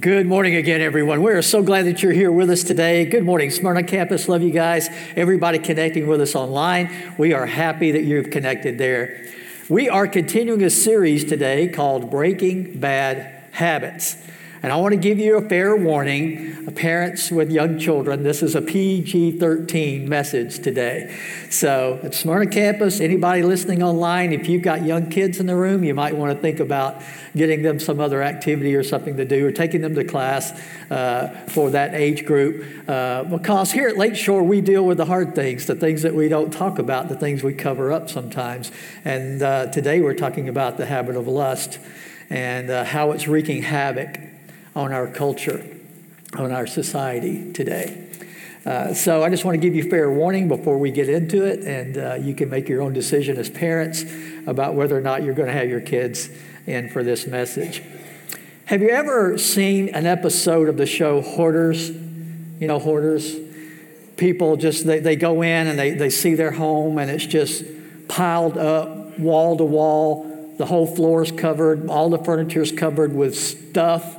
Good morning again, everyone. We are so glad that you're here with us today. Good morning, Smyrna campus. Love you guys. Everybody connecting with us online. We are happy that you've connected there. We are continuing a series today called Breaking Bad Habits. And I want to give you a fair warning, parents with young children. This is a PG 13 message today. So, at Smyrna campus, anybody listening online, if you've got young kids in the room, you might want to think about getting them some other activity or something to do, or taking them to class uh, for that age group. Uh, because here at Lakeshore, we deal with the hard things, the things that we don't talk about, the things we cover up sometimes. And uh, today we're talking about the habit of lust and uh, how it's wreaking havoc on our culture, on our society today. Uh, so I just want to give you fair warning before we get into it, and uh, you can make your own decision as parents about whether or not you're going to have your kids in for this message. Have you ever seen an episode of the show Hoarders? You know, Hoarders? People just, they, they go in and they, they see their home and it's just piled up wall to wall. The whole floor is covered, all the furniture is covered with stuff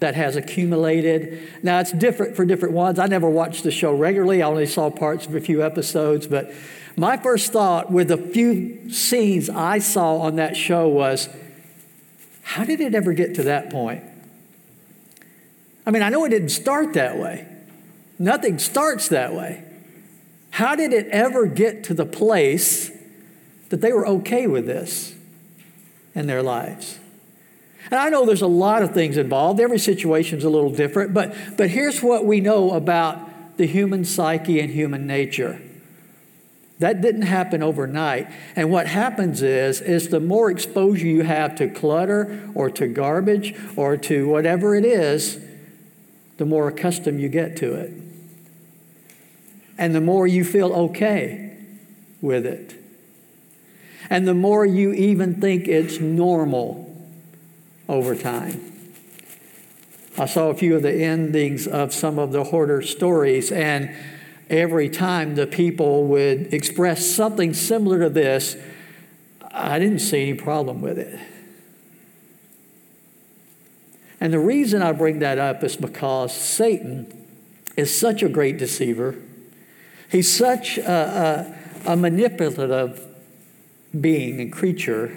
that has accumulated. Now, it's different for different ones. I never watched the show regularly, I only saw parts of a few episodes. But my first thought with the few scenes I saw on that show was how did it ever get to that point? I mean, I know it didn't start that way, nothing starts that way. How did it ever get to the place that they were okay with this in their lives? And I know there's a lot of things involved. Every situation's a little different, but, but here's what we know about the human psyche and human nature. That didn't happen overnight. And what happens is, is the more exposure you have to clutter or to garbage or to whatever it is, the more accustomed you get to it. And the more you feel okay with it. And the more you even think it's normal over time. I saw a few of the endings of some of the hoarder stories, and every time the people would express something similar to this, I didn't see any problem with it. And the reason I bring that up is because Satan is such a great deceiver. He's such a, a, a manipulative being and creature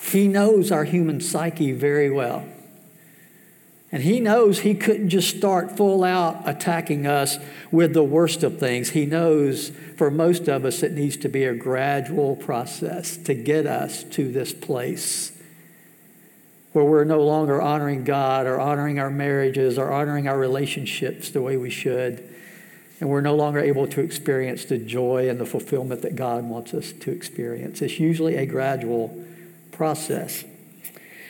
he knows our human psyche very well. And he knows he couldn't just start full out attacking us with the worst of things. He knows for most of us it needs to be a gradual process to get us to this place where we're no longer honoring God or honoring our marriages or honoring our relationships the way we should. And we're no longer able to experience the joy and the fulfillment that God wants us to experience. It's usually a gradual process.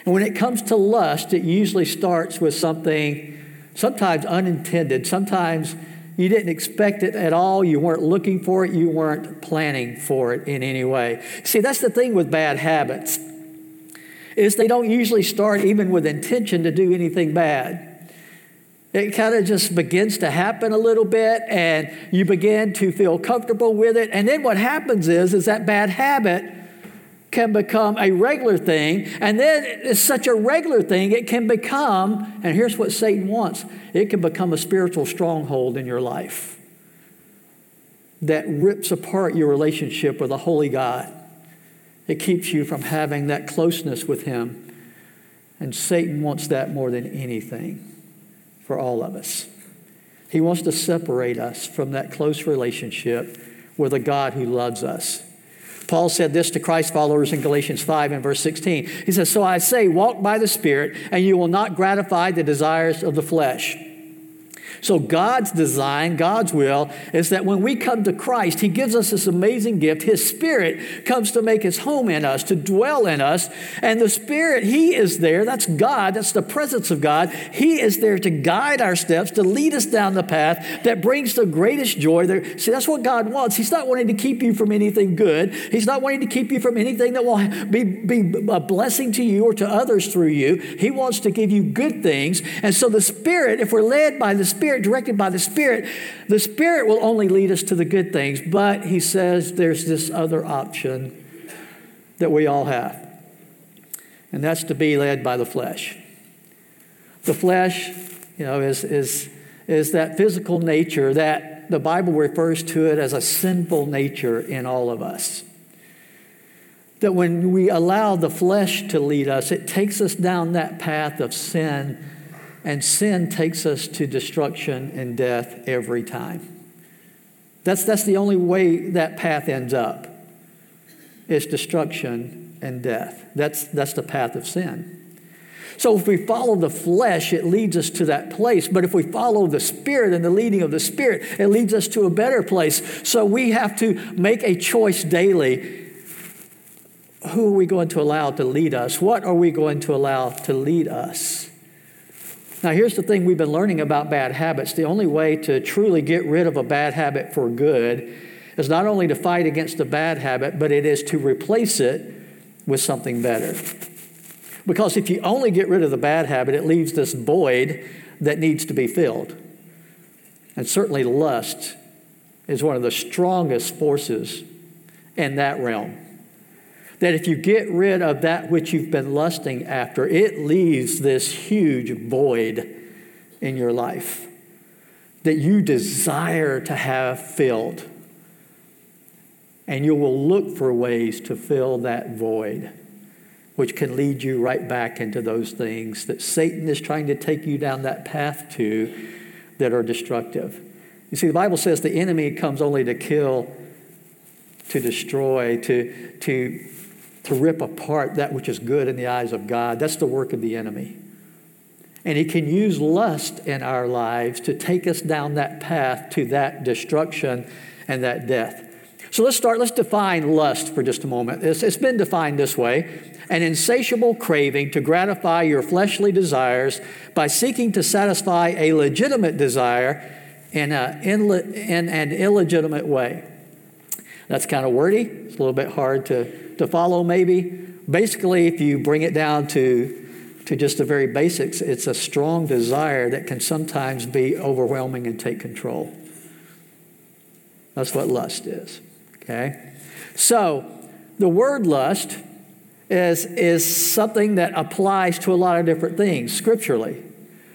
And when it comes to lust, it usually starts with something sometimes unintended, sometimes you didn't expect it at all, you weren't looking for it, you weren't planning for it in any way. See, that's the thing with bad habits. Is they don't usually start even with intention to do anything bad. It kind of just begins to happen a little bit and you begin to feel comfortable with it. And then what happens is is that bad habit can become a regular thing, and then it's such a regular thing, it can become, and here's what Satan wants it can become a spiritual stronghold in your life that rips apart your relationship with a holy God. It keeps you from having that closeness with Him. And Satan wants that more than anything for all of us. He wants to separate us from that close relationship with a God who loves us Paul said this to Christ followers in Galatians 5 and verse 16. He says, So I say, walk by the Spirit, and you will not gratify the desires of the flesh. So, God's design, God's will, is that when we come to Christ, He gives us this amazing gift. His Spirit comes to make His home in us, to dwell in us. And the Spirit, He is there. That's God. That's the presence of God. He is there to guide our steps, to lead us down the path that brings the greatest joy. There. See, that's what God wants. He's not wanting to keep you from anything good, He's not wanting to keep you from anything that will be, be a blessing to you or to others through you. He wants to give you good things. And so, the Spirit, if we're led by the Spirit, Spirit, directed by the Spirit, the Spirit will only lead us to the good things. But he says there's this other option that we all have, and that's to be led by the flesh. The flesh, you know, is, is, is that physical nature that the Bible refers to it as a sinful nature in all of us. That when we allow the flesh to lead us, it takes us down that path of sin, and sin takes us to destruction and death every time. That's, that's the only way that path ends up. It's destruction and death. That's, that's the path of sin. So if we follow the flesh, it leads us to that place. But if we follow the Spirit and the leading of the Spirit, it leads us to a better place. So we have to make a choice daily. Who are we going to allow to lead us? What are we going to allow to lead us? Now, here's the thing we've been learning about bad habits. The only way to truly get rid of a bad habit for good is not only to fight against the bad habit, but it is to replace it with something better. Because if you only get rid of the bad habit, it leaves this void that needs to be filled. And certainly, lust is one of the strongest forces in that realm. That if you get rid of that which you've been lusting after, it leaves this huge void in your life that you desire to have filled. And you will look for ways to fill that void which can lead you right back into those things that Satan is trying to take you down that path to that are destructive. You see, the Bible says the enemy comes only to kill, to destroy, to, to, to rip apart that which is good in the eyes of God. That's the work of the enemy. And he can use lust in our lives to take us down that path to that destruction and that death. So let's start, let's define lust for just a moment. It's, it's been defined this way an insatiable craving to gratify your fleshly desires by seeking to satisfy a legitimate desire in, a, in, in an illegitimate way. That's kind of wordy. It's a little bit hard to, to follow, maybe. Basically, if you bring it down to, to just the very basics, it's a strong desire that can sometimes be overwhelming and take control. That's what lust is. Okay? So, the word lust is, is something that applies to a lot of different things scripturally.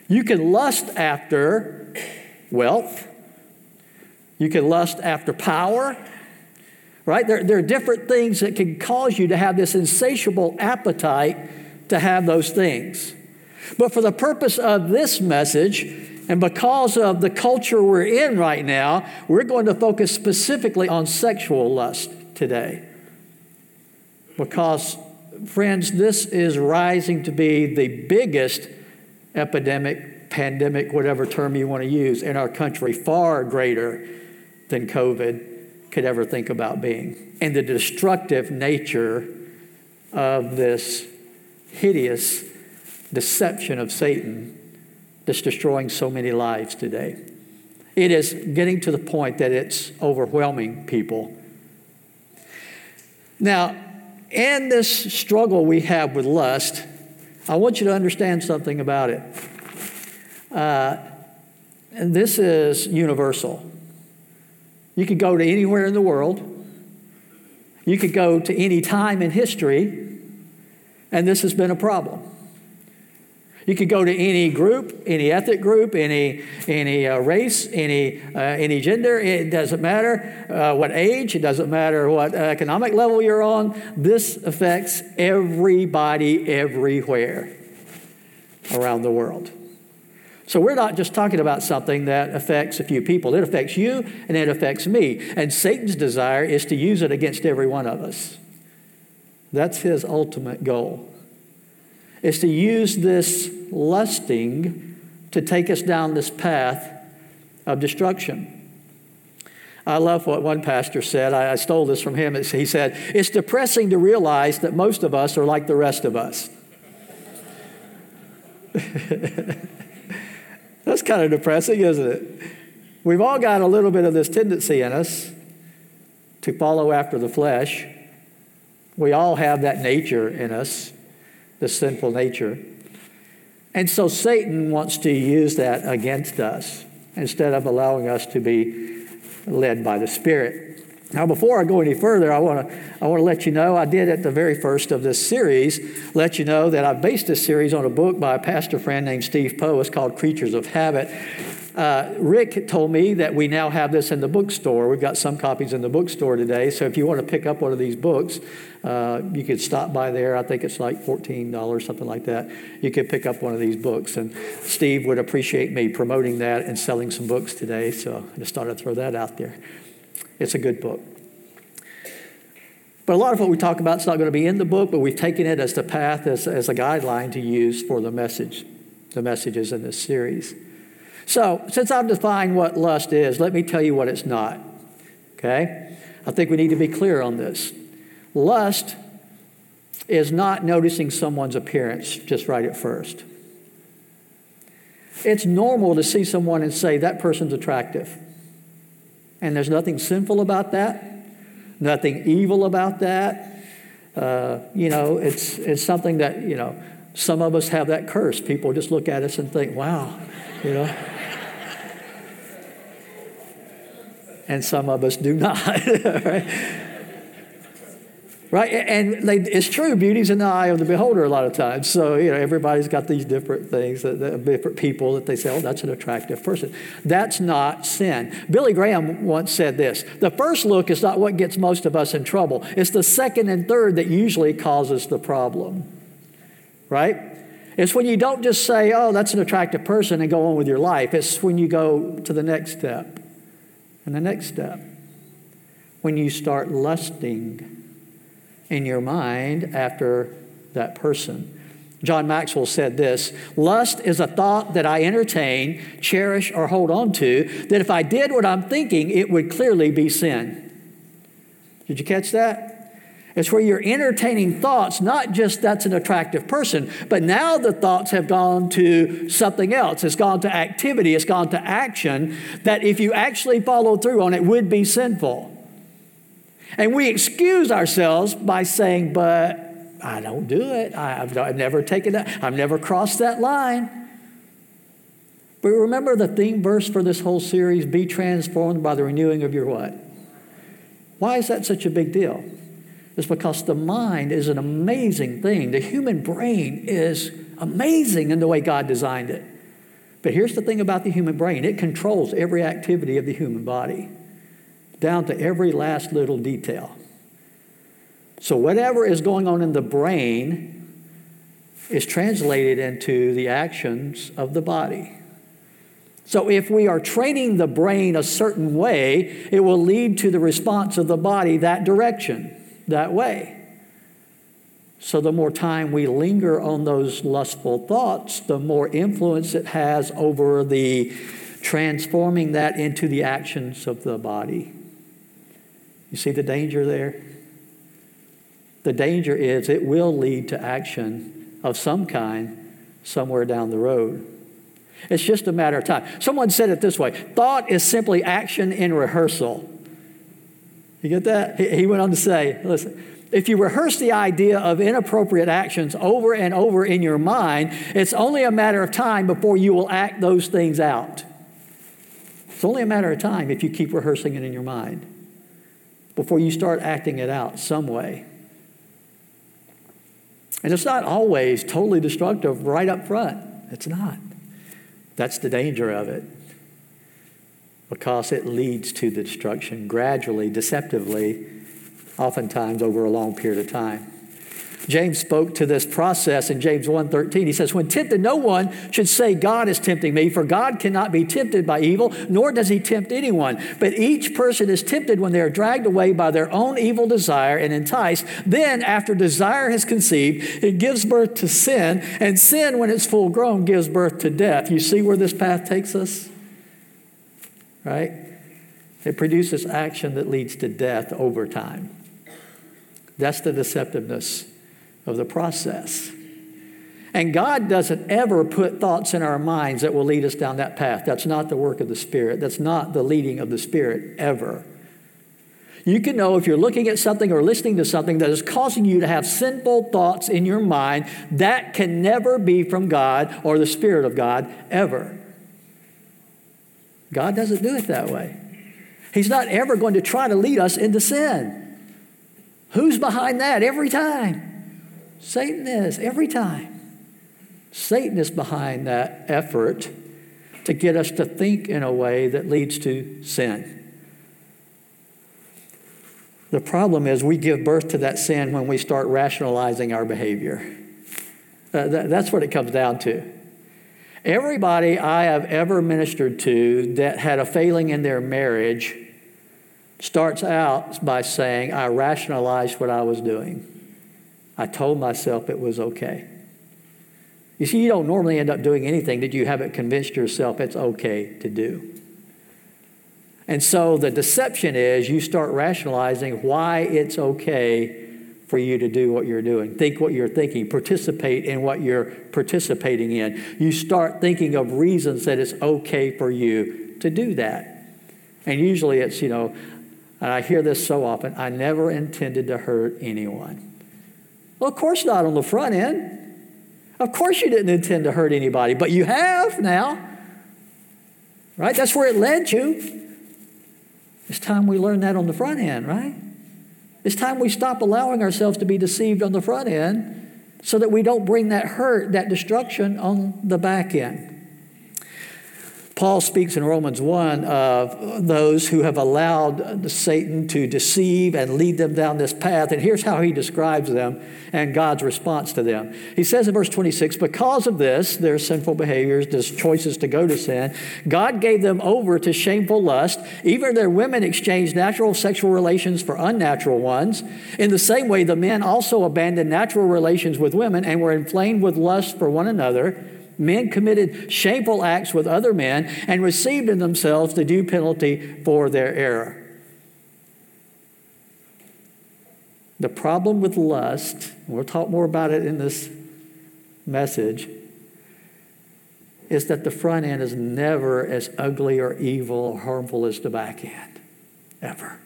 You can lust after wealth, you can lust after power, right? There, there are different things that can cause you to have this insatiable appetite to have those things. But for the purpose of this message, and because of the culture we're in right now, we're going to focus specifically on sexual lust today. Because friends, this is rising to be the biggest epidemic, pandemic, whatever term you want to use, in our country, far greater than COVID could ever think about being. And the destructive nature of this hideous deception of Satan that's destroying so many lives today. It is getting to the point that it's overwhelming people. Now, in this struggle we have with lust, I want you to understand something about it. Uh, and this is universal. You could go to anywhere in the world, you could go to any time in history, and this has been a problem. You could go to any group, any ethnic group, any, any uh, race, any, uh, any gender. It doesn't matter uh, what age, it doesn't matter what economic level you're on. This affects everybody everywhere around the world. So we're not just talking about something that affects a few people. It affects you and it affects me. And Satan's desire is to use it against every one of us. That's his ultimate goal is to use this lusting to take us down this path of destruction. I love what one pastor said. I, stole this from him. He said, It's depressing to realize that most of us are like the rest of us. That's kind of depressing, isn't it? We've all got a little bit of this tendency in us to follow after the flesh. We all have that nature in us the sinful nature. And so Satan wants to use that against us instead of allowing us to be led by the Spirit. Now, before I go any further, I want to I want to let you know I did at the very first of this series let you know that I based this series on a book by a pastor friend named Steve Poe. It's called Creatures of Habit. Uh, Rick told me that we now have this in the bookstore. We've got some copies in the bookstore today. So if you want to pick up one of these books, uh, you could stop by there. I think it's like $14, something like that. You could pick up one of these books. And Steve would appreciate me promoting that and selling some books today. So I just thought I'd throw that out there. It's a good book. But a lot of what we talk about is not going to be in the book, but we've taken it as the path, as, as a guideline to use for the message, the messages in this series. So, since I've defined what lust is, let me tell you what it's not. Okay? I think we need to be clear on this. Lust is not noticing someone's appearance just right at first. It's normal to see someone and say, that person's attractive. And there's nothing sinful about that, nothing evil about that. Uh, you know, it's, it's something that, you know, some of us have that curse. People just look at us and think, wow, you know. and some of us do not. right? Right? And they, it's true, beauty's in the eye of the beholder a lot of times. So, you know, everybody's got these different things, that, that, different people that they say, oh, that's an attractive person. That's not sin. Billy Graham once said this the first look is not what gets most of us in trouble, it's the second and third that usually causes the problem. Right? It's when you don't just say, oh, that's an attractive person and go on with your life. It's when you go to the next step and the next step. When you start lusting in your mind after that person. John Maxwell said this Lust is a thought that I entertain, cherish, or hold on to, that if I did what I'm thinking, it would clearly be sin. Did you catch that? It's where you're entertaining thoughts, not just that's an attractive person, but now the thoughts have gone to something else. It's gone to activity, it's gone to action that if you actually follow through on it would be sinful. And we excuse ourselves by saying, but I don't do it. I've, I've never taken that, I've never crossed that line. But remember the theme verse for this whole series be transformed by the renewing of your what? Why is that such a big deal? It's because the mind is an amazing thing. The human brain is amazing in the way God designed it. But here's the thing about the human brain it controls every activity of the human body down to every last little detail. So, whatever is going on in the brain is translated into the actions of the body. So, if we are training the brain a certain way, it will lead to the response of the body that direction, that way. So, the more time we linger on those lustful thoughts, the more influence it has over the transforming that into the actions of the body. You see the danger there? The danger is it will lead to action of some kind somewhere down the road. It's just a matter of time. Someone said it this way thought is simply action in rehearsal. You get that? He went on to say, listen, if you rehearse the idea of inappropriate actions over and over in your mind, it's only a matter of time before you will act those things out. It's only a matter of time if you keep rehearsing it in your mind before you start acting it out some way. And it's not always totally destructive right up front. It's not. That's the danger of it. Because it leads to the destruction gradually, deceptively, oftentimes over a long period of time. James spoke to this process in James 1:13. He says, "When tempted, no one should say God is tempting me, for God cannot be tempted by evil, nor does he tempt anyone. But each person is tempted when they are dragged away by their own evil desire and enticed. Then, after desire has conceived, it gives birth to sin, and sin, when it's full grown, gives birth to death." You see where this path takes us? Right? It produces action that leads to death over time. That's the deceptiveness of the process. And God doesn't ever put thoughts in our minds that will lead us down that path. That's not the work of the Spirit. That's not the leading of the Spirit ever. You can know if you're looking at something or listening to something that is causing you to have sinful thoughts in your mind, that can never be from God or the Spirit of God ever. God doesn't do it that way. He's not ever going to try to lead us into sin. Who's behind that every time? Satan is, every time. Satan is behind that effort to get us to think in a way that leads to sin. The problem is we give birth to that sin when we start rationalizing our behavior. Uh, that, that's what it comes down to. Everybody I have ever ministered to that had a failing in their marriage starts out by saying, I rationalized what I was doing. I told myself it was okay. You see, you don't normally end up doing anything that you haven't convinced yourself it's okay to do. And so the deception is you start rationalizing why it's okay for you to do what you're doing. Think what you're thinking, participate in what you're participating in. You start thinking of reasons that it's okay for you to do that. And usually it's, you know, and I hear this so often I never intended to hurt anyone. Well, of course not on the front end. Of course you didn't intend to hurt anybody, but you have now. Right? That's where it led you. It's time we learn that on the front end, right? It's time we stop allowing ourselves to be deceived on the front end so that we don't bring that hurt, that destruction on the back end. Paul speaks in Romans 1 of those who have allowed Satan to deceive and lead them down this path. And here's how he describes them and God's response to them. He says in verse 26 Because of this, their sinful behaviors, their choices to go to sin, God gave them over to shameful lust. Even their women exchanged natural sexual relations for unnatural ones. In the same way, the men also abandoned natural relations with women and were inflamed with lust for one another. Men committed shameful acts with other men and received in themselves the due penalty for their error. The problem with lust, we'll talk more about it in this message, is that the front end is never as ugly or evil or harmful as the back end, ever.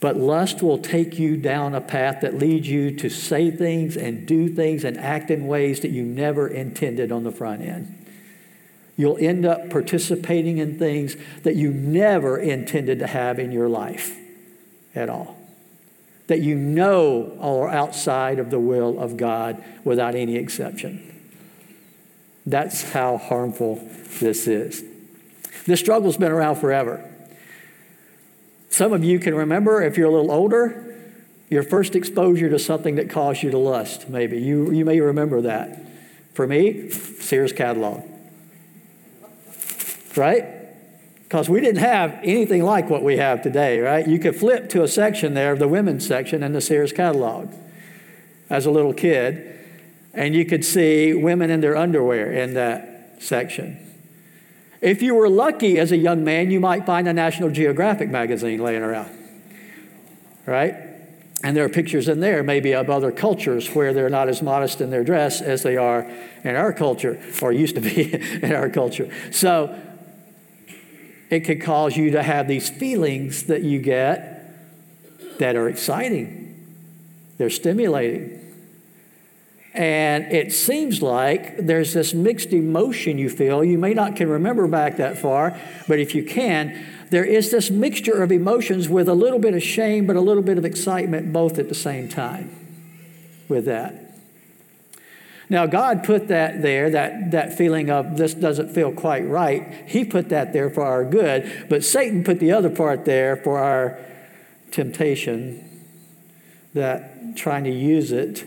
But lust will take you down a path that leads you to say things and do things and act in ways that you never intended on the front end. You'll end up participating in things that you never intended to have in your life at all. That you know are outside of the will of God without any exception. That's how harmful this is. This struggle's been around forever. Some of you can remember, if you're a little older, your first exposure to something that caused you to lust, maybe. You, you may remember that. For me, Sears catalog. Right? Because we didn't have anything like what we have today, right? You could flip to a section there, the women's section in the Sears catalog as a little kid, and you could see women in their underwear in that section. If you were lucky as a young man, you might find a National Geographic magazine laying around, right? And there are pictures in there, maybe of other cultures where they're not as modest in their dress as they are in our culture, or used to be in our culture. So it could cause you to have these feelings that you get that are exciting, they're stimulating. And it seems like there's this mixed emotion you feel. You may not can remember back that far, but if you can, there is this mixture of emotions with a little bit of shame, but a little bit of excitement both at the same time with that. Now, God put that there, that, that feeling of this doesn't feel quite right. He put that there for our good, but Satan put the other part there for our temptation, that trying to use it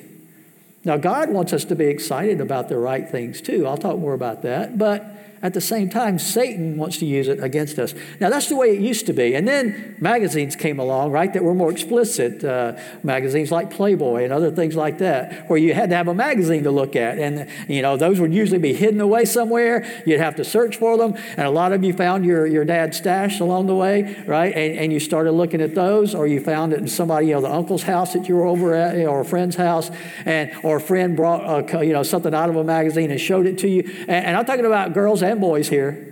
now, God wants us to be excited about the right things too. I'll talk more about that. But at the same time, Satan wants to use it against us. Now, that's the way it used to be. And then magazines came along, right, that were more explicit. Uh, magazines like Playboy and other things like that, where you had to have a magazine to look at. And, you know, those would usually be hidden away somewhere. You'd have to search for them. And a lot of you found your, your dad's stash along the way, right? And, and you started looking at those, or you found it in somebody, you know, the uncle's house that you were over at, or a friend's house, and or a friend brought, a, you know, something out of a magazine and showed it to you. And, and I'm talking about girls boys here.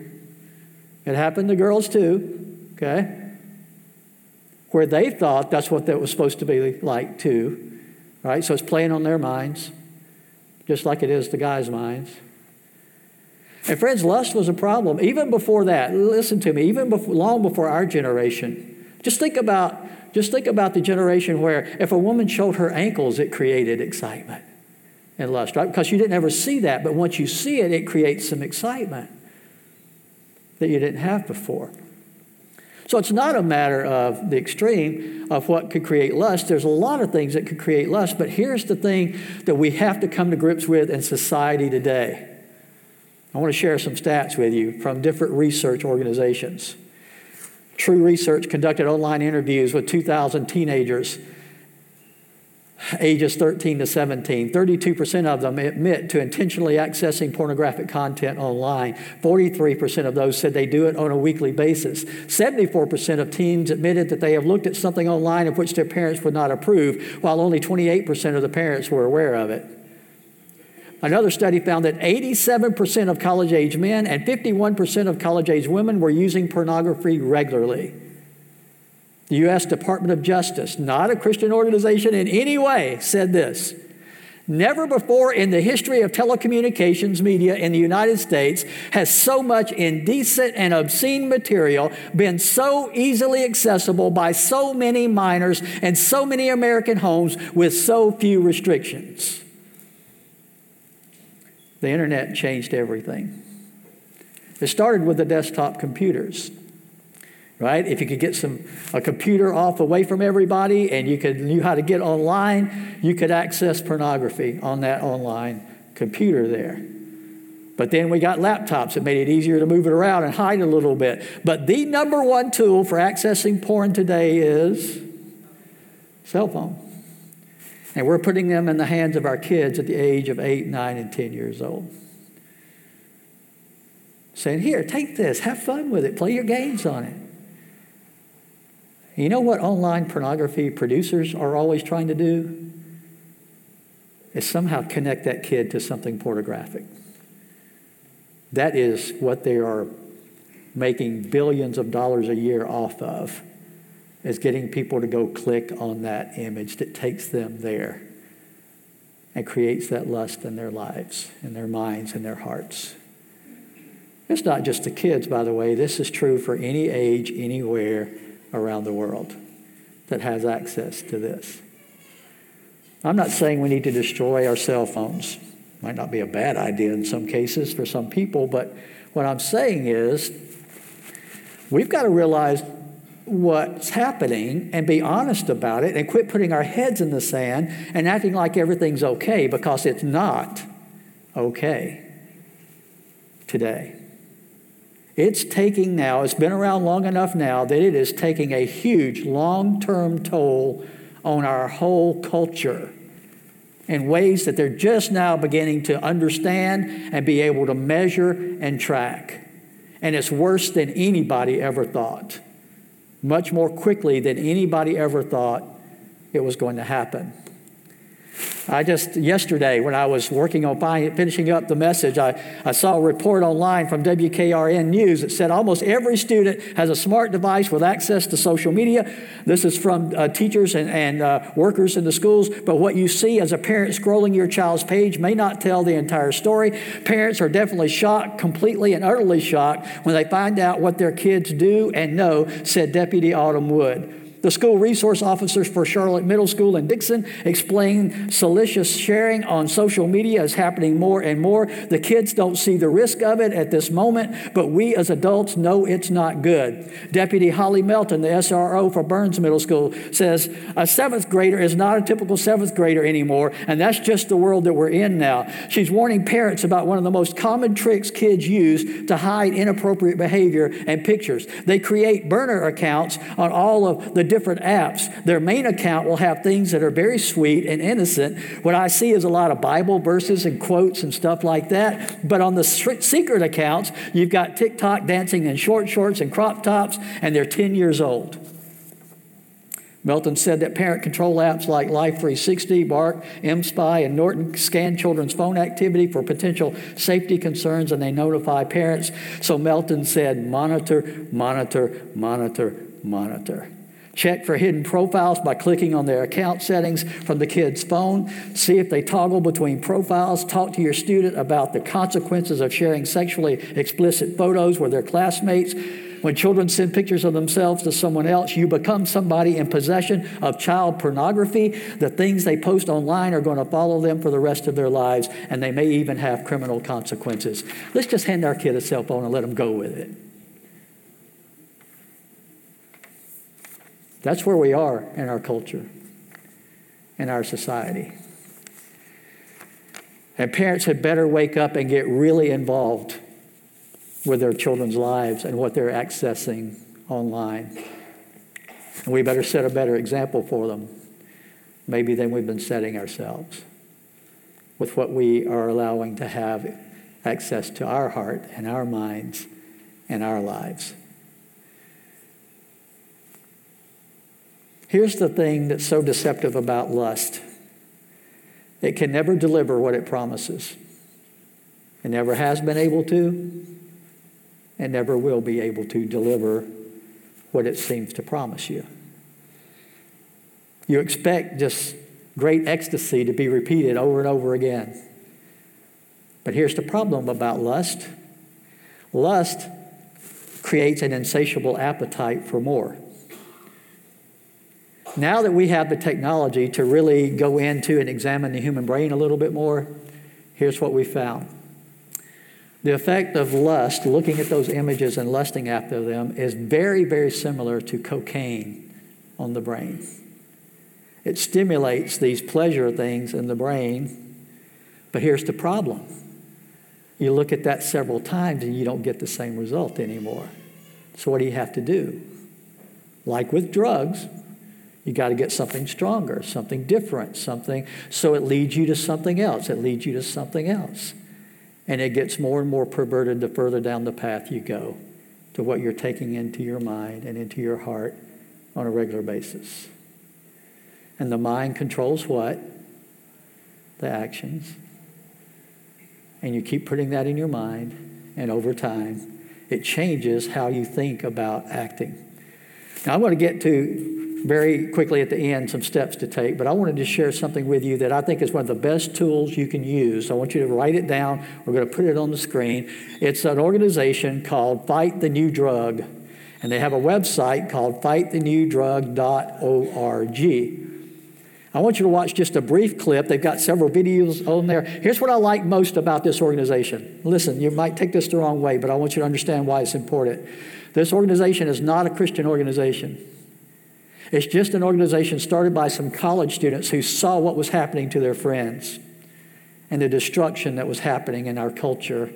It happened to girls too, okay? Where they thought that's what that was supposed to be like too, right? So it's playing on their minds, just like it is the guys' minds. And friends, lust was a problem even before that. Listen to me, even before, long before our generation. Just think about just think about the generation where if a woman showed her ankles, it created excitement and lust, right? Because you didn't ever see that, but once you see it, it creates some excitement that you didn't have before. So it's not a matter of the extreme of what could create lust. There's a lot of things that could create lust, but here's the thing that we have to come to grips with in society today. I want to share some stats with you from different research organizations. Tru Research conducted online interviews with 2,000 teenagers ages 13 to 17. 32% of them admit to intentionally accessing pornographic content online. 43% of those said they do it on a weekly basis. 74% of teens admitted that they have looked at something online of which their parents would not approve, while only 28% of the parents were aware of it. Another study found that 87% of college age men and 51% of college age women were using pornography regularly. The U.S. Department of Justice, not a Christian organization in any way, said this. Never before in the history of telecommunications media in the United States has so much indecent and obscene material been so easily accessible by so many minors and so many American homes with so few restrictions. The internet changed everything. It started with the desktop computers, right? If you could get some a computer off away from everybody and you could knew how to get online, you could access pornography on that online computer there. But then we got laptops that made it easier to move it around and hide a little bit. But the number one tool for accessing porn today is cell phone. And we're putting them in the hands of our kids at the age of 8, 9, and 10 years old. Saying, Here, take this, have fun with it, play your games on it. You know what online pornography producers are always trying to do? Is somehow connect that kid to something pornographic. That is what they are making billions of dollars a year off of is getting people to go click on that image that takes them there and creates that lust in their lives, in their minds, in their hearts. It's not just the kids, by the way. This is true for any age, anywhere around the world that has access to this. I'm not saying we need to destroy our cell phones. Might not be a bad idea in some cases for some people, but what I'm saying is we've got to realize what's happening and be honest about it and quit putting our heads in the sand and acting like everything's okay because it's not okay today. It's taking now, it's been around long enough now that it is taking a huge long term toll on our whole culture in ways that they're just now beginning to understand and be able to measure and track. And it's worse than anybody ever thought much more quickly than anybody ever thought it was going to happen. I just, yesterday, when I was working on finishing up the message, I, I saw a report online from WKRN News that said almost every student has a smart device with access to social media. This is from uh, teachers and, and uh, workers in the schools. But what you see as a parent scrolling your child's page may not tell the entire story. Parents are definitely shocked, completely and utterly shocked, when they find out what their kids do and know, said Deputy Autumn Wood. The school resource officers for Charlotte Middle School and Dickson explain salacious sharing on social media is happening more and more. The kids don't see the risk of it at this moment, but we as adults know it's not good. Deputy Holly Melton, the SRO for Burns Middle School, says a seventh grader is not a typical seventh grader anymore, and that's just the world that we're in now. She's warning parents about one of the most common tricks kids use to hide inappropriate behavior and pictures. They create burner accounts on all of the different apps. Their main account will have things that are very sweet and innocent. What I see is a lot of Bible verses and quotes and stuff like that. But on the secret accounts, you've got TikTok dancing in short shorts and crop tops, and they're 10 years old. Melton said that parent control apps like Life 360, Bark, MSpy, and Norton scan children's phone activity for potential safety concerns and they notify parents. So Melton said, monitor, monitor, monitor, monitor. Check for hidden profiles by clicking on their account settings from the kid's phone. See if they toggle between profiles. Talk to your student about the consequences of sharing sexually explicit photos with their classmates. When children send pictures of themselves to someone else, you become somebody in possession of child pornography. The things they post online are going to follow them for the rest of their lives, and they may even have criminal consequences. Let's just hand our kid a cell phone and let them go with it. That's where we are in our culture, in our society. And parents had better wake up and get really involved with their children's lives and what they're accessing online. And we better set a better example for them, maybe than we've been setting ourselves, with what we are allowing to have access to our heart and our minds and our lives. Here's the thing that's so deceptive about lust it can never deliver what it promises. It never has been able to, and never will be able to deliver what it seems to promise you. You expect just great ecstasy to be repeated over and over again. But here's the problem about lust lust creates an insatiable appetite for more. Now that we have the technology to really go into and examine the human brain a little bit more, here's what we found. The effect of lust, looking at those images and lusting after them, is very, very similar to cocaine on the brain. It stimulates these pleasure things in the brain, but here's the problem. You look at that several times and you don't get the same result anymore. So, what do you have to do? Like with drugs, you got to get something stronger, something different, something. So it leads you to something else. It leads you to something else. And it gets more and more perverted the further down the path you go to what you're taking into your mind and into your heart on a regular basis. And the mind controls what? The actions. And you keep putting that in your mind, and over time, it changes how you think about acting. Now, I want to get to very quickly at the end some steps to take, but I wanted to share something with you that I think is one of the best tools you can use. I want you to write it down. We're going to put it on the screen. It's an organization called Fight the New Drug, and they have a website called fightthenewdrug.org. I want you to watch just a brief clip. They've got several videos on there. Here's what I like most about this organization. Listen, you might take this the wrong way, but I want you to understand why it's important. This organization is not a Christian organization. It's just an organization started by some college students who saw what was happening to their friends and the destruction that was happening in our culture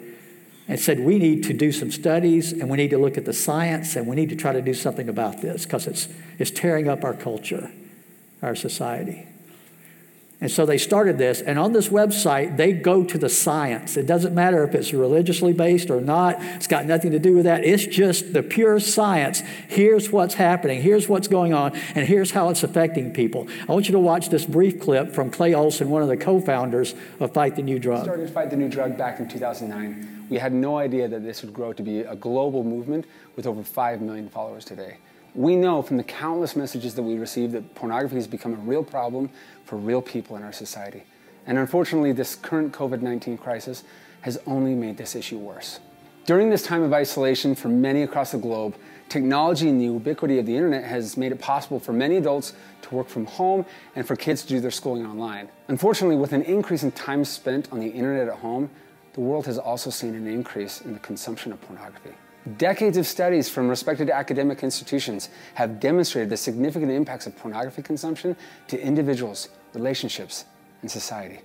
and said, We need to do some studies and we need to look at the science and we need to try to do something about this because it's, it's tearing up our culture, our society. And so they started this, and on this website, they go to the science. It doesn't matter if it's religiously based or not, it's got nothing to do with that. It's just the pure science. Here's what's happening, here's what's going on, and here's how it's affecting people. I want you to watch this brief clip from Clay Olsen, one of the co founders of Fight the New Drug. We started Fight the New Drug back in 2009. We had no idea that this would grow to be a global movement with over 5 million followers today. We know from the countless messages that we receive that pornography has become a real problem for real people in our society. And unfortunately, this current COVID 19 crisis has only made this issue worse. During this time of isolation for many across the globe, technology and the ubiquity of the internet has made it possible for many adults to work from home and for kids to do their schooling online. Unfortunately, with an increase in time spent on the internet at home, the world has also seen an increase in the consumption of pornography. Decades of studies from respected academic institutions have demonstrated the significant impacts of pornography consumption to individuals, relationships, and society.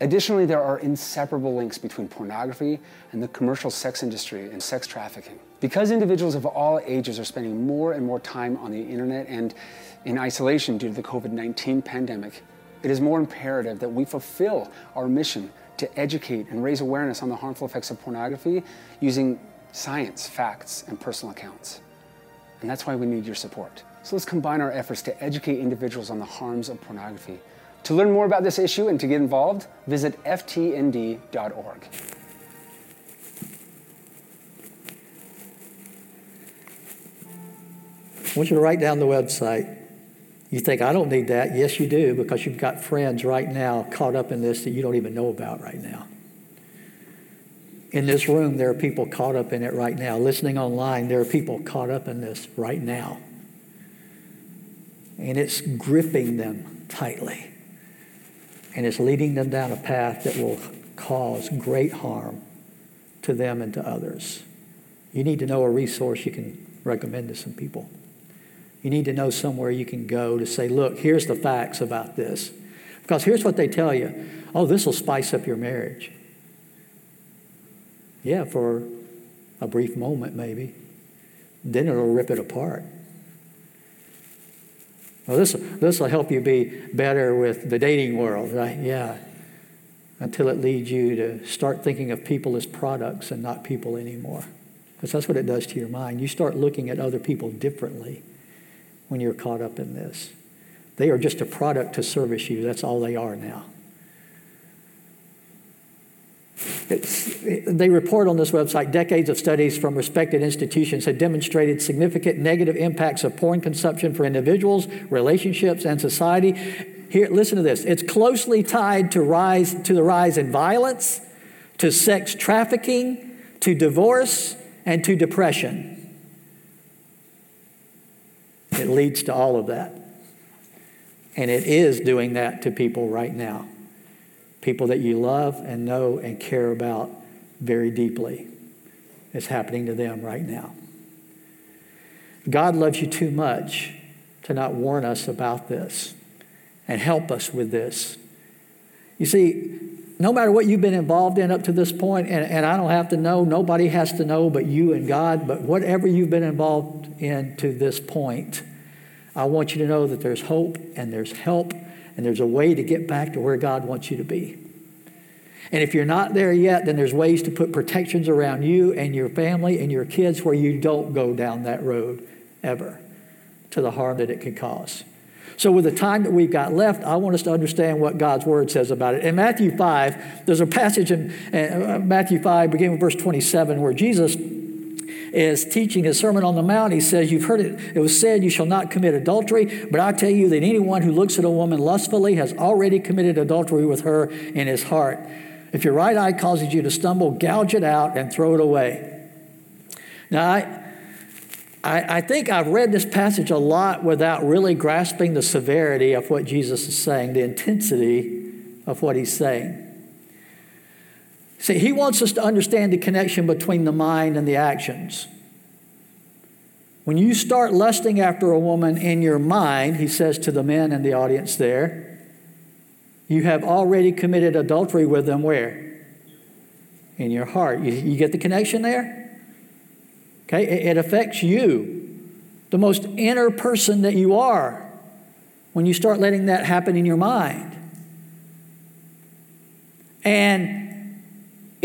Additionally, there are inseparable links between pornography and the commercial sex industry and sex trafficking. Because individuals of all ages are spending more and more time on the internet and in isolation due to the COVID 19 pandemic, it is more imperative that we fulfill our mission to educate and raise awareness on the harmful effects of pornography using science, facts, and personal accounts. And that's why we need your support. So let's combine our efforts to educate individuals on the harms of pornography. To learn more about this issue and to get involved, visit ftnd.org. I want you to write down the website. You think, I don't need that. Yes, you do, because you've got friends right now caught up in this that you don't even know about right now. In this room, there are people caught up in it right now. Listening online, there are people caught up in this right now. And it's gripping them tightly. And it's leading them down a path that will cause great harm to them and to others. You need to know a resource you can recommend to some people. You need to know somewhere you can go to say, look, here's the facts about this. Because here's what they tell you oh, this will spice up your marriage. Yeah, for a brief moment, maybe. Then it'll rip it apart. Well, this this will help you be better with the dating world, right? Yeah. Until it leads you to start thinking of people as products and not people anymore. Because that's what it does to your mind. You start looking at other people differently when you're caught up in this. They are just a product to service you. That's all they are now. They report on this website decades of studies from respected institutions have demonstrated significant negative impacts of porn consumption for individuals, relationships, and society. Here, listen to this. It's closely tied to rise to the rise in violence, to sex trafficking, to divorce, and to depression. It leads to all of that. And it is doing that to people right now people that you love and know and care about very deeply. It's happening to them right now. God loves you too much to not warn us about this and help us with this. You see, no matter what you've been involved in up to this point, and, and I don't have to know, nobody has to know but you and God, but whatever you've been involved in to this point, I want you to know that there's hope and there's help and there's a way to get back to where God wants you to be. And if you're not there yet, then there's ways to put protections around you and your family and your kids where you don't go down that road ever to the harm that it can cause. So, with the time that we've got left, I want us to understand what God's word says about it. In Matthew 5, there's a passage in uh, Matthew 5, beginning with verse 27, where Jesus is teaching his Sermon on the Mount, he says, You've heard it, it was said, You shall not commit adultery, but I tell you that anyone who looks at a woman lustfully has already committed adultery with her in his heart. If your right eye causes you to stumble, gouge it out and throw it away. Now, I, I, I think I've read this passage a lot without really grasping the severity of what Jesus is saying, the intensity of what he's saying. See, he wants us to understand the connection between the mind and the actions. When you start lusting after a woman in your mind, he says to the men in the audience there, you have already committed adultery with them where? In your heart. You, you get the connection there? Okay, it, it affects you, the most inner person that you are, when you start letting that happen in your mind. And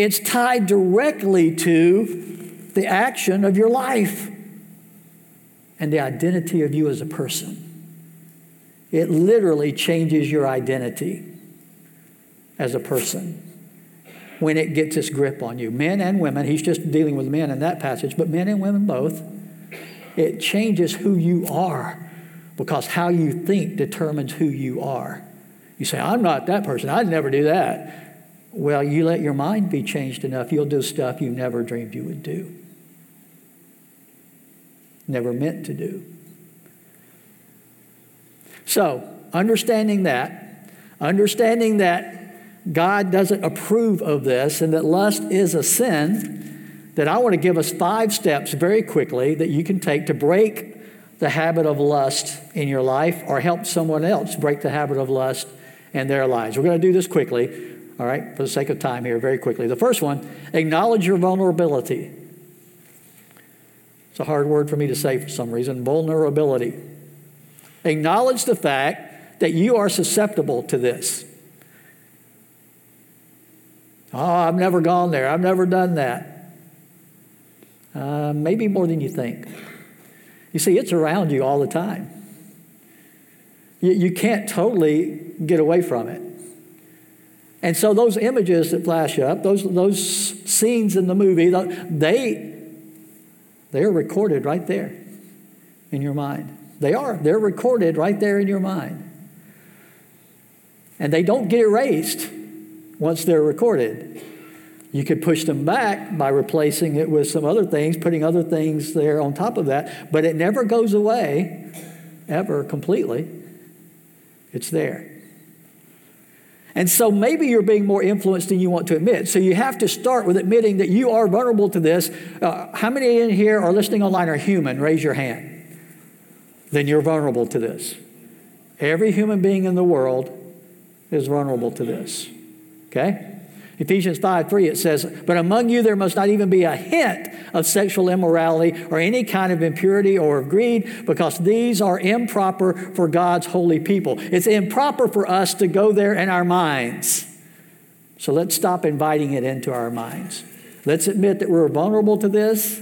it's tied directly to the action of your life and the identity of you as a person. It literally changes your identity as a person when it gets its grip on you. Men and women, he's just dealing with men in that passage, but men and women both. It changes who you are because how you think determines who you are. You say, I'm not that person. I'd never do that. Well, you let your mind be changed enough, you'll do stuff you never dreamed you would do, never meant to do. So, understanding that, understanding that God doesn't approve of this and that lust is a sin, that I want to give us five steps very quickly that you can take to break the habit of lust in your life or help someone else break the habit of lust in their lives. We're going to do this quickly all right, for the sake of time here, very quickly. The first one acknowledge your vulnerability. It's a hard word for me to say for some reason vulnerability. Acknowledge the fact that you are susceptible to this. Oh, I've never gone there. I've never done that. Uh, maybe more than you think. You see, it's around you all the time. You, you can't totally get away from it. And so those images that flash up, those, those scenes in the movie, they, they're recorded right there. in your mind. They are. They're recorded right there in your mind. And they don't get erased once they're recorded. You could push them back by replacing it with some other things, putting other things there on top of that, but it never goes away, ever completely. It's there. And so maybe you're being more influenced than you want to admit. So you have to start with admitting that you are vulnerable to this. Uh, how many in here are listening online are human? Raise your hand. Then you're vulnerable to this. Every human being in the world is vulnerable to this. Okay? Ephesians 5 3, it says, But among you there must not even be a hint of sexual immorality or any kind of impurity or of greed, because these are improper for God's holy people. It's improper for us to go there in our minds. So let's stop inviting it into our minds. Let's admit that we're vulnerable to this.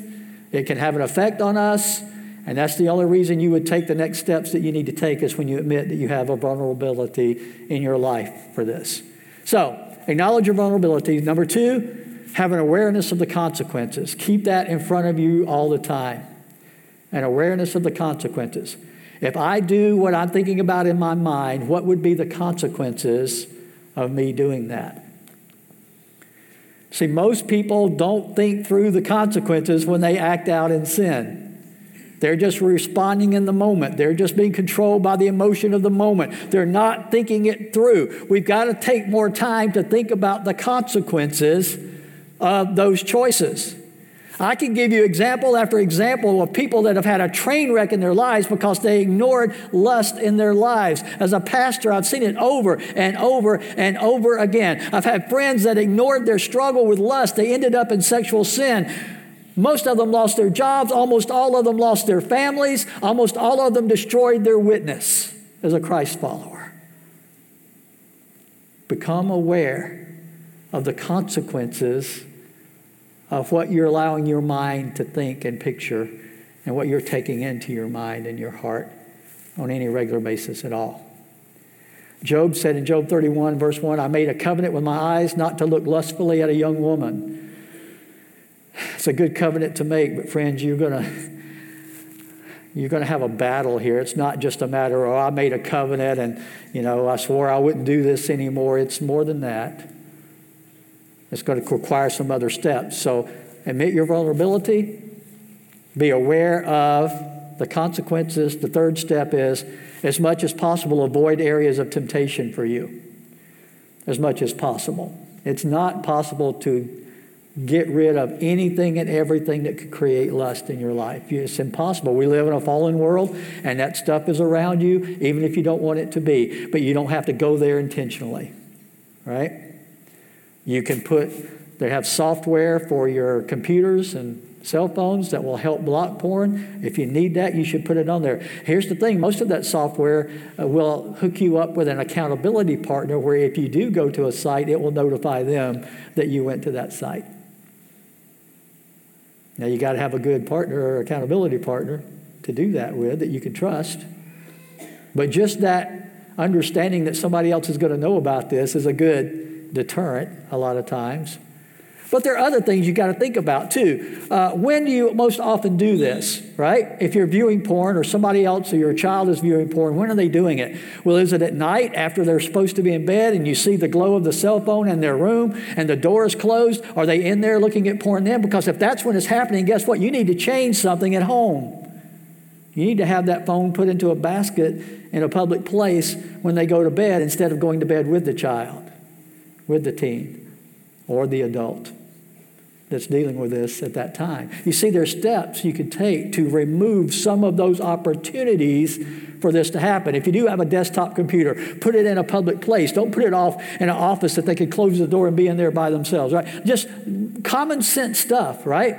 It can have an effect on us. And that's the only reason you would take the next steps that you need to take is when you admit that you have a vulnerability in your life for this. So, acknowledge your vulnerability. Number two, have an awareness of the consequences. Keep that in front of you all the time. An awareness of the consequences. If I do what I'm thinking about in my mind, what would be the consequences of me doing that? See, most people don't think through the consequences when they act out in sin. They're just responding in the moment. They're just being controlled by the emotion of the moment. They're not thinking it through. We've got to take more time to think about the consequences of those choices. I can give you example after example of people that have had a train wreck in their lives because they ignored lust in their lives. As a pastor, I've seen it over and over and over again. I've had friends that ignored their struggle with lust. They ended up in sexual sin. Most of them lost their jobs. Almost all of them lost their families. Almost all of them destroyed their witness as a Christ follower. Become aware of the consequences of what you're allowing your mind to think and picture and what you're taking into your mind and your heart on any regular basis at all. Job said in Job 31, verse 1, I made a covenant with my eyes not to look lustfully at a young woman. It's a good covenant to make, but friends, you're going to you're going to have a battle here. It's not just a matter of, oh, I made a covenant and, you know, I swore I wouldn't do this anymore. It's more than that. It's going to require some other steps. So admit your vulnerability, be aware of the consequences. The third step is, as much as possible, avoid areas of temptation for you. As much as possible. It's not possible to get rid of anything and everything that could create lust in your life. It's impossible. We live in a fallen world, and that stuff is around you, even if you don't want it to be. But you don't have to go there intentionally, right? You can put, they have software for your computers and cell phones that will help block porn. If you need that, you should put it on there. Here's the thing most of that software uh, will hook you up with an accountability partner where if you do go to a site, it will notify them that you went to that site. Now, you got to have a good partner or accountability partner to do that with that you can trust. But just that understanding that somebody else is going to know about this is a good deterrent a lot of times. But there are other things you got to think about too. Uh, when do you most often do this, right? If you're viewing porn or somebody else or your child is viewing porn, when are they doing it? Well, is it at night after they're supposed to be in bed and you see the glow of the cell phone in their room and the door is closed? Are they in there looking at porn then? Because if that's when it's happening, guess what? You need to change something at home. You need to have that phone put into a basket in a public place when they go to bed instead of going to bed with the child, with the teen, or the adult that's dealing with this at that time. You see, there's steps you could take to remove some of those opportunities for this to happen. If you do have a desktop computer, put it in a public place. Don't put it off in an office that they could close the door and be in there by themselves, right? Just common sense stuff, right?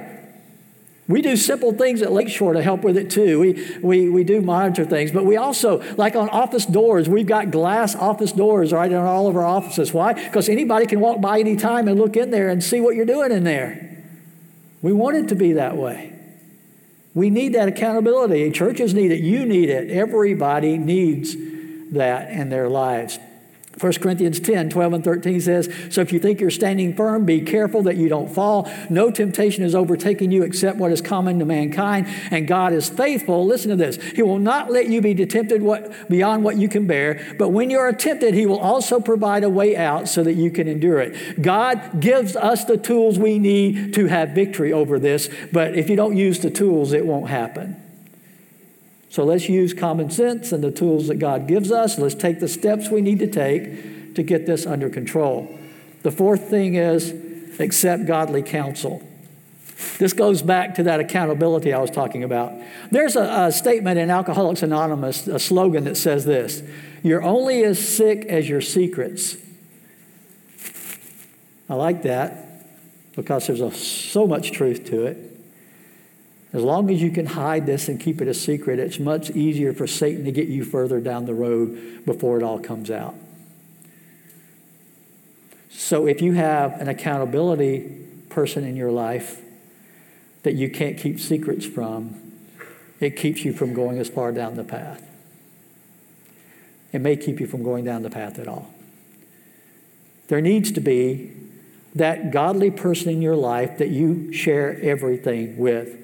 We do simple things at Lakeshore to help with it too. We, we, we do monitor things, but we also, like on office doors, we've got glass office doors right in all of our offices. Why? Because anybody can walk by anytime and look in there and see what you're doing in there. We want it to be that way. We need that accountability. Churches need it. You need it. Everybody needs that in their lives. 1 Corinthians 10, 12 and 13 says, So if you think you're standing firm, be careful that you don't fall. No temptation is overtaken you except what is common to mankind, and God is faithful. Listen to this. He will not let you be tempted what, beyond what you can bear, but when you are tempted, He will also provide a way out so that you can endure it. God gives us the tools we need to have victory over this, but if you don't use the tools, it won't happen. So let's use common sense and the tools that God gives us. Let's take the steps we need to take to get this under control. The fourth thing is accept godly counsel. This goes back to that accountability I was talking about. There's a, a, statement in Alcoholics Anonymous, a slogan that says this You're only as sick as your secrets. I like that because there's a, so much truth to it. As long as you can hide this and keep it a secret, it's much easier for Satan to get you further down the road before it all comes out. So if you have an accountability person in your life that you can't keep secrets from, it keeps you from going as far down the path. It may keep you from going down the path at all. There needs to be that godly person in your life that you share everything with.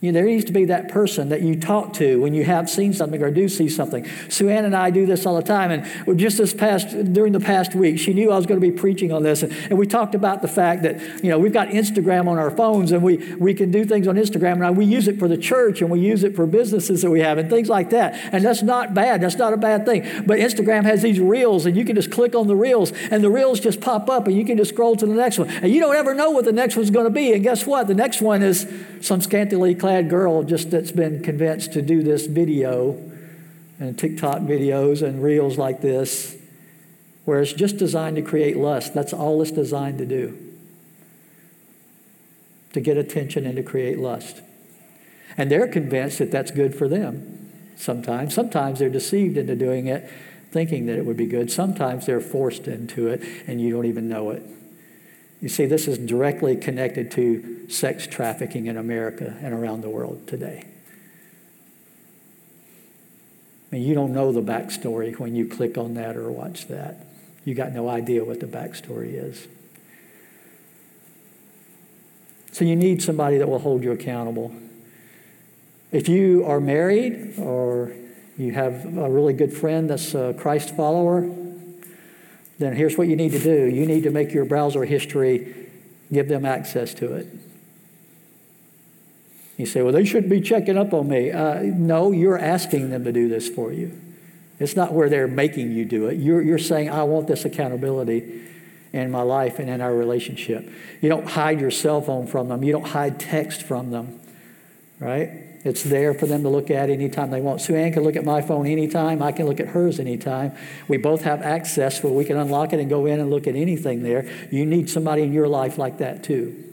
You know, there needs to be that person that you talk to when you have seen something or do see something. Sue Ann and I do this all the time. And just this past, during the past week, she knew I was going to be preaching on this. And, and we talked about the fact that, you know, we've got Instagram on our phones and we, we can do things on Instagram. And we use it for the church and we use it for businesses that we have and things like that. And that's not bad. That's not a bad thing. But Instagram has these reels and you can just click on the reels and the reels just pop up and you can just scroll to the next one. And you don't ever know what the next one's going to be. And guess what? The next one is some scantily clad clad girl just that's been convinced to do this video and TikTok videos and reels like this, where it's just designed to create lust. That's all it's designed to do to get attention and to create lust. And they're convinced that that's good for them sometimes. Sometimes they're deceived into doing it, thinking that it would be good. Sometimes they're forced into it and you don't even know it. You see, this is directly connected to sex trafficking in America and around the world today. I mean, you don't know the backstory when you click on that or watch that. You got no idea what the backstory is. So you need somebody that will hold you accountable. If you are married or you have a really good friend that's a Christ follower, then here's what you need to do you need to make your browser history give them access to it. You say, well, they shouldn't be checking up on me. Uh, no, you're asking them to do this for you. It's not where they're making you do it. You're, you're saying, I want this accountability in my life and in our relationship. You don't hide your cell phone from them, you don't hide text from them, right? It's there for them to look at anytime they want. Sue Ann can look at my phone anytime. I can look at hers anytime. We both have access where we can unlock it and go in and look at anything there. You need somebody in your life like that too.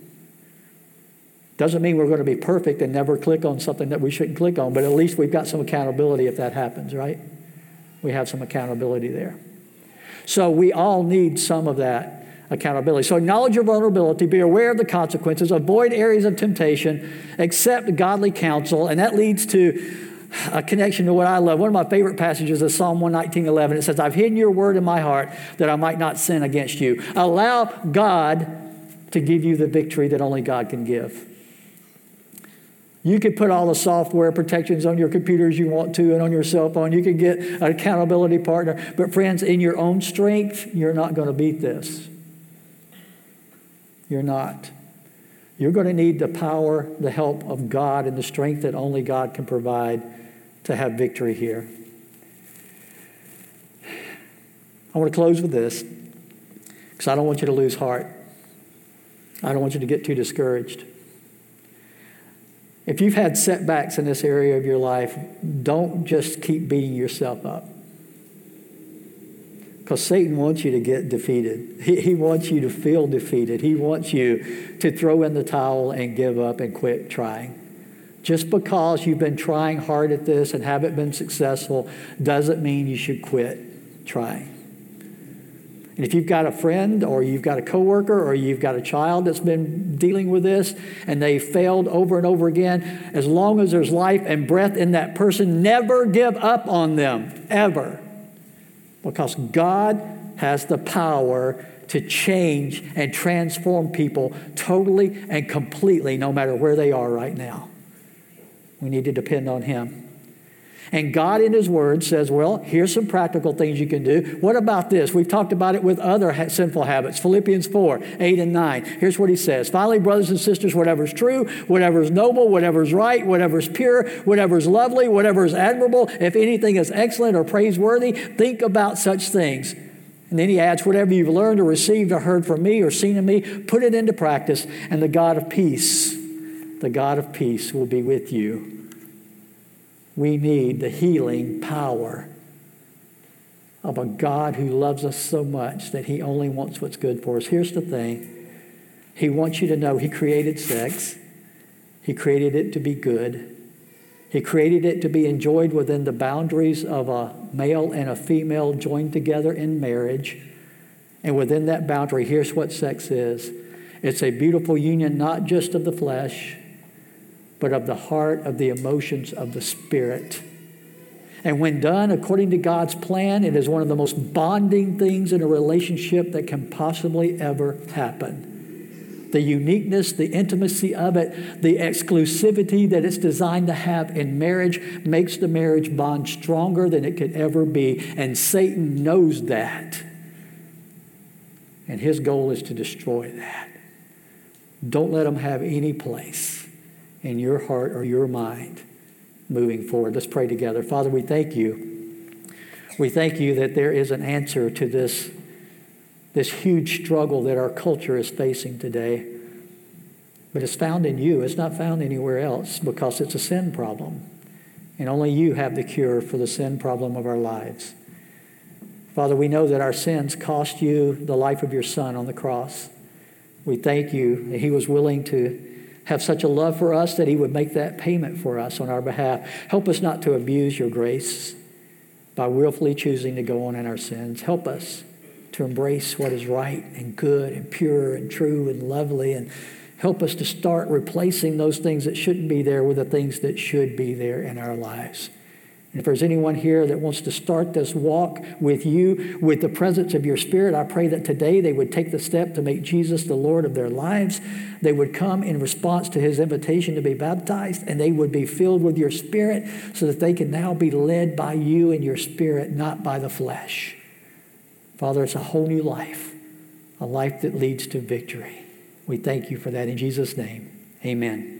Doesn't mean we're going to be perfect and never click on something that we shouldn't click on, but at least we've got some accountability if that happens, right? We have some accountability there. So we all need some of that accountability. So acknowledge your vulnerability, be aware of the consequences, avoid areas of temptation, accept godly counsel, and that leads to a connection to what I love. One of my favorite passages is Psalm 119, 11. It says, I've hidden your word in my heart that I might not sin against you. Allow God to give you the victory that only God can give. You could put all the software protections on your computers you want to and on your cell phone. You could get an accountability partner. But, friends, in your own strength, you're not going to beat this. You're not. You're going to need the power, the help of God, and the strength that only God can provide to have victory here. I want to close with this because I don't want you to lose heart. I don't want you to get too discouraged. If you've had setbacks in this area of your life, don't just keep beating yourself up. Because Satan wants you to get defeated. He, he wants you to feel defeated. He wants you to throw in the towel and give up and quit trying. Just because you've been trying hard at this and haven't been successful doesn't mean you should quit trying. And if you've got a friend or you've got a coworker or you've got a child that's been dealing with this and they failed over and over again, as long as there's life and breath in that person, never give up on them, ever. Because God has the power to change and transform people totally and completely, no matter where they are right now. We need to depend on Him. And God, in His Word, says, Well, here's some practical things you can do. What about this? We've talked about it with other ha- sinful habits. Philippians 4 8 and 9. Here's what He says Finally, brothers and sisters, whatever's true, whatever's noble, whatever's right, whatever's pure, whatever's lovely, whatever's admirable, if anything is excellent or praiseworthy, think about such things. And then he adds, whatever you've learned or received or heard from me or seen in me, put it into practice, and the God of peace, the God of peace will be with you. We need the healing power of a God who loves us so much that he only wants what's good for us. Here's the thing He wants you to know he created sex, he created it to be good. He created it to be enjoyed within the boundaries of a male and a female joined together in marriage. And within that boundary, here's what sex is it's a beautiful union, not just of the flesh, but of the heart, of the emotions, of the spirit. And when done according to God's plan, it is one of the most bonding things in a relationship that can possibly ever happen the uniqueness, the intimacy of it, the exclusivity that it's designed to have in marriage makes the marriage bond stronger than it could ever be. And Satan knows that. And his goal is to destroy that. Don't let him have any place in your heart or your mind moving forward. Let's pray together. Father, we thank you. We thank you that there is an answer to this this huge struggle that our culture is facing today. But it's found in you, it's not found anywhere else because it's a sin problem. And only you have the cure for the sin problem of our lives. Father, we know that our sins cost you the life of your Son on the cross. We thank you that He was willing to have such a love for us that He would make that payment for us on our behalf. Help us not to abuse your grace by willfully choosing to go on in our sins. Help us to embrace what is right and good and pure and true and lovely and help us to start replacing those things that shouldn't be there with the things that should be there in our lives. If there's anyone here that wants to start this walk with you, with the presence of your Spirit, I pray that today they would take the step to make Jesus the Lord of their lives. They would come in response to his invitation to be baptized, and they would be filled with your Spirit so that they can now be led by you and your Spirit, not by the flesh. Father, it's a whole new life, a life that leads to victory. We thank you for that in Jesus' name. Amen.